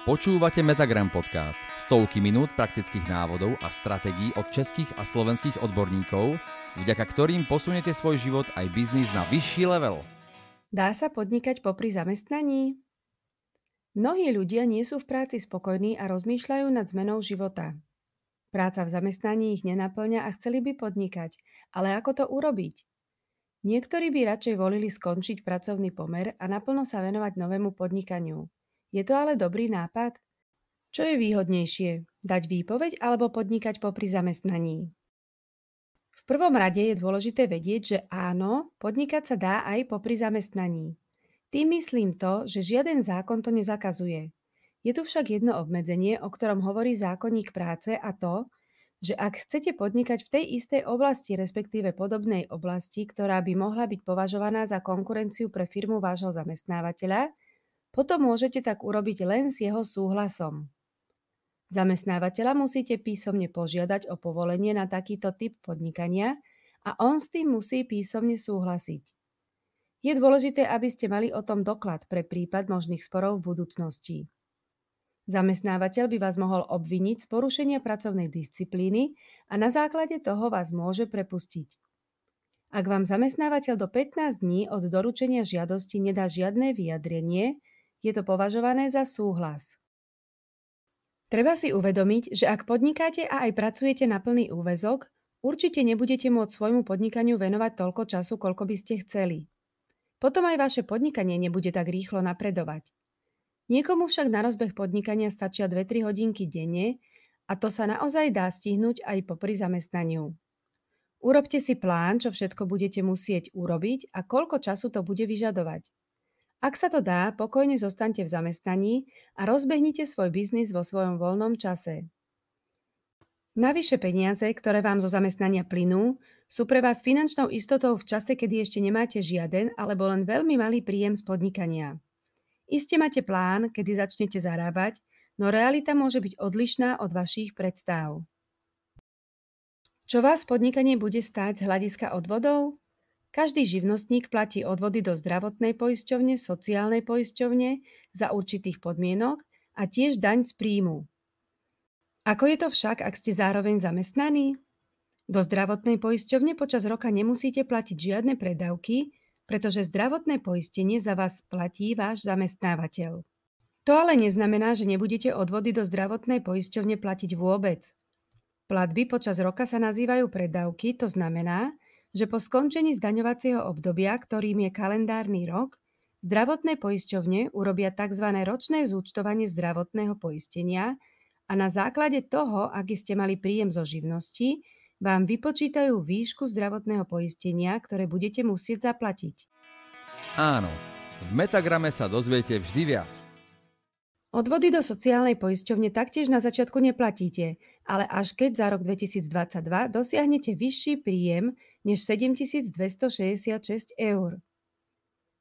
Počúvate Metagram podcast. Stovky minút praktických návodov a stratégií od českých a slovenských odborníkov, vďaka ktorým posuniete svoj život aj biznis na vyšší level. Dá sa podnikať popri zamestnaní? Mnohí ľudia nie sú v práci spokojní a rozmýšľajú nad zmenou života. Práca v zamestnaní ich nenaplňa a chceli by podnikať, ale ako to urobiť? Niektorí by radšej volili skončiť pracovný pomer a naplno sa venovať novému podnikaniu. Je to ale dobrý nápad? Čo je výhodnejšie, dať výpoveď alebo podnikať popri zamestnaní? V prvom rade je dôležité vedieť, že áno, podnikať sa dá aj popri zamestnaní. Tým myslím to, že žiaden zákon to nezakazuje. Je tu však jedno obmedzenie, o ktorom hovorí zákonník práce a to, že ak chcete podnikať v tej istej oblasti, respektíve podobnej oblasti, ktorá by mohla byť považovaná za konkurenciu pre firmu vášho zamestnávateľa, potom môžete tak urobiť len s jeho súhlasom. Zamestnávateľa musíte písomne požiadať o povolenie na takýto typ podnikania a on s tým musí písomne súhlasiť. Je dôležité, aby ste mali o tom doklad pre prípad možných sporov v budúcnosti. Zamestnávateľ by vás mohol obviniť z porušenia pracovnej disciplíny a na základe toho vás môže prepustiť. Ak vám zamestnávateľ do 15 dní od doručenia žiadosti nedá žiadne vyjadrenie, je to považované za súhlas. Treba si uvedomiť, že ak podnikáte a aj pracujete na plný úvezok, určite nebudete môcť svojmu podnikaniu venovať toľko času, koľko by ste chceli. Potom aj vaše podnikanie nebude tak rýchlo napredovať. Niekomu však na rozbeh podnikania stačia 2-3 hodinky denne a to sa naozaj dá stihnúť aj popri zamestnaniu. Urobte si plán, čo všetko budete musieť urobiť a koľko času to bude vyžadovať. Ak sa to dá, pokojne zostaňte v zamestnaní a rozbehnite svoj biznis vo svojom voľnom čase. Navyše peniaze, ktoré vám zo zamestnania plynú, sú pre vás finančnou istotou v čase, kedy ešte nemáte žiaden alebo len veľmi malý príjem z podnikania. Iste máte plán, kedy začnete zarábať, no realita môže byť odlišná od vašich predstav. Čo vás podnikanie bude stáť z hľadiska odvodov? Každý živnostník platí odvody do zdravotnej poisťovne, sociálnej poisťovne za určitých podmienok a tiež daň z príjmu. Ako je to však, ak ste zároveň zamestnaní? Do zdravotnej poisťovne počas roka nemusíte platiť žiadne predávky, pretože zdravotné poistenie za vás platí váš zamestnávateľ. To ale neznamená, že nebudete odvody do zdravotnej poisťovne platiť vôbec. Platby počas roka sa nazývajú predávky, to znamená, že po skončení zdaňovacieho obdobia, ktorým je kalendárny rok, zdravotné poisťovne urobia tzv. ročné zúčtovanie zdravotného poistenia a na základe toho, aký ste mali príjem zo živnosti, vám vypočítajú výšku zdravotného poistenia, ktoré budete musieť zaplatiť. Áno, v Metagrame sa dozviete vždy viac. Odvody do sociálnej poisťovne taktiež na začiatku neplatíte, ale až keď za rok 2022 dosiahnete vyšší príjem než 7266 eur.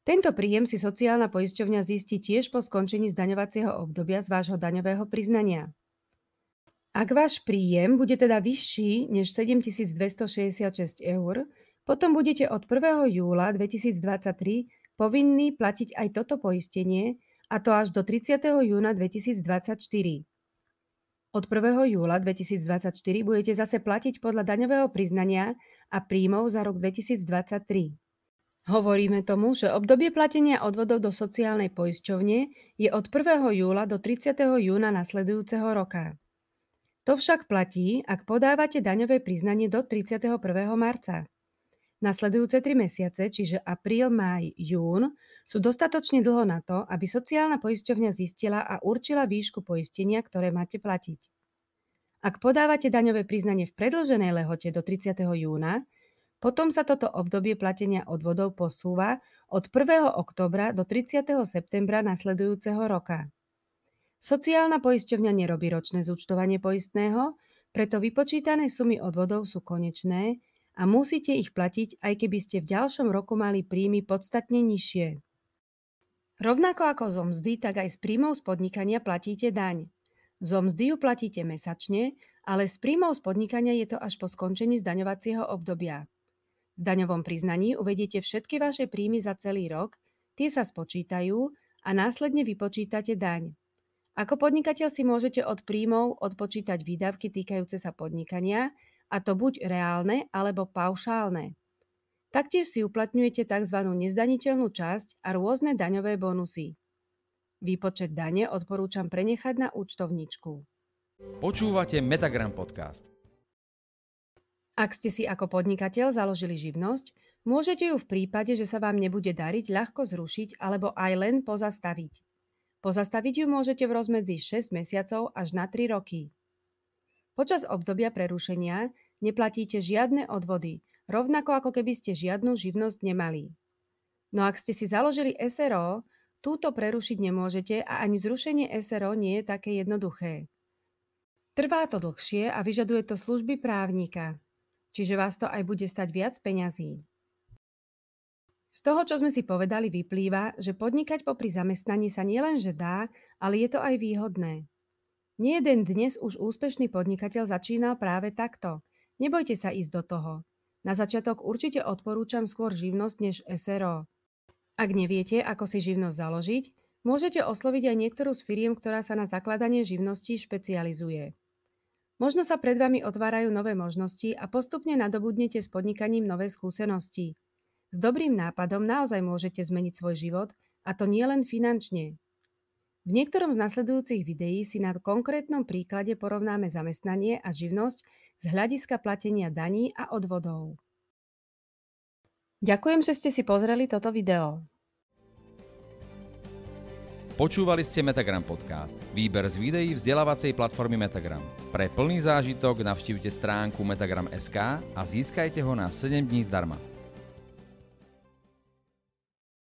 Tento príjem si sociálna poisťovňa zistí tiež po skončení zdaňovacieho obdobia z vášho daňového priznania. Ak váš príjem bude teda vyšší než 7266 eur, potom budete od 1. júla 2023 povinní platiť aj toto poistenie, a to až do 30. júna 2024. Od 1. júla 2024 budete zase platiť podľa daňového priznania a príjmov za rok 2023. Hovoríme tomu, že obdobie platenia odvodov do sociálnej poisťovne je od 1. júla do 30. júna nasledujúceho roka. To však platí, ak podávate daňové priznanie do 31. marca. Nasledujúce tri mesiace, čiže apríl, máj, jún, sú dostatočne dlho na to, aby sociálna poisťovňa zistila a určila výšku poistenia, ktoré máte platiť. Ak podávate daňové priznanie v predlženej lehote do 30. júna, potom sa toto obdobie platenia odvodov posúva od 1. oktobra do 30. septembra nasledujúceho roka. Sociálna poisťovňa nerobí ročné zúčtovanie poistného, preto vypočítané sumy odvodov sú konečné a musíte ich platiť, aj keby ste v ďalšom roku mali príjmy podstatne nižšie. Rovnako ako zo mzdy, tak aj z príjmov z podnikania platíte daň. Zo mzdy ju platíte mesačne, ale z príjmov z podnikania je to až po skončení zdaňovacieho obdobia. V daňovom priznaní uvediete všetky vaše príjmy za celý rok, tie sa spočítajú a následne vypočítate daň. Ako podnikateľ si môžete od príjmov odpočítať výdavky týkajúce sa podnikania, a to buď reálne alebo paušálne. Taktiež si uplatňujete tzv. nezdaniteľnú časť a rôzne daňové bonusy. Výpočet dane odporúčam prenechať na účtovničku. Počúvate Metagram podcast. Ak ste si ako podnikateľ založili živnosť, môžete ju v prípade, že sa vám nebude dariť, ľahko zrušiť alebo aj len pozastaviť. Pozastaviť ju môžete v rozmedzi 6 mesiacov až na 3 roky. Počas obdobia prerušenia neplatíte žiadne odvody, rovnako ako keby ste žiadnu živnosť nemali. No ak ste si založili SRO, túto prerušiť nemôžete a ani zrušenie SRO nie je také jednoduché. Trvá to dlhšie a vyžaduje to služby právnika čiže vás to aj bude stať viac peňazí. Z toho, čo sme si povedali, vyplýva, že podnikať popri zamestnaní sa nielenže dá, ale je to aj výhodné. Nie jeden dnes už úspešný podnikateľ začínal práve takto. Nebojte sa ísť do toho. Na začiatok určite odporúčam skôr živnosť než SRO. Ak neviete, ako si živnosť založiť, môžete osloviť aj niektorú z firiem, ktorá sa na zakladanie živností špecializuje. Možno sa pred vami otvárajú nové možnosti a postupne nadobudnete s podnikaním nové skúsenosti. S dobrým nápadom naozaj môžete zmeniť svoj život, a to nie len finančne. V niektorom z nasledujúcich videí si na konkrétnom príklade porovnáme zamestnanie a živnosť z hľadiska platenia daní a odvodov. Ďakujem, že ste si pozreli toto video. Počúvali ste Metagram Podcast, výber z videí vzdelávacej platformy Metagram. Pre plný zážitok navštívte stránku metagram.sk a získajte ho na 7 dní zdarma.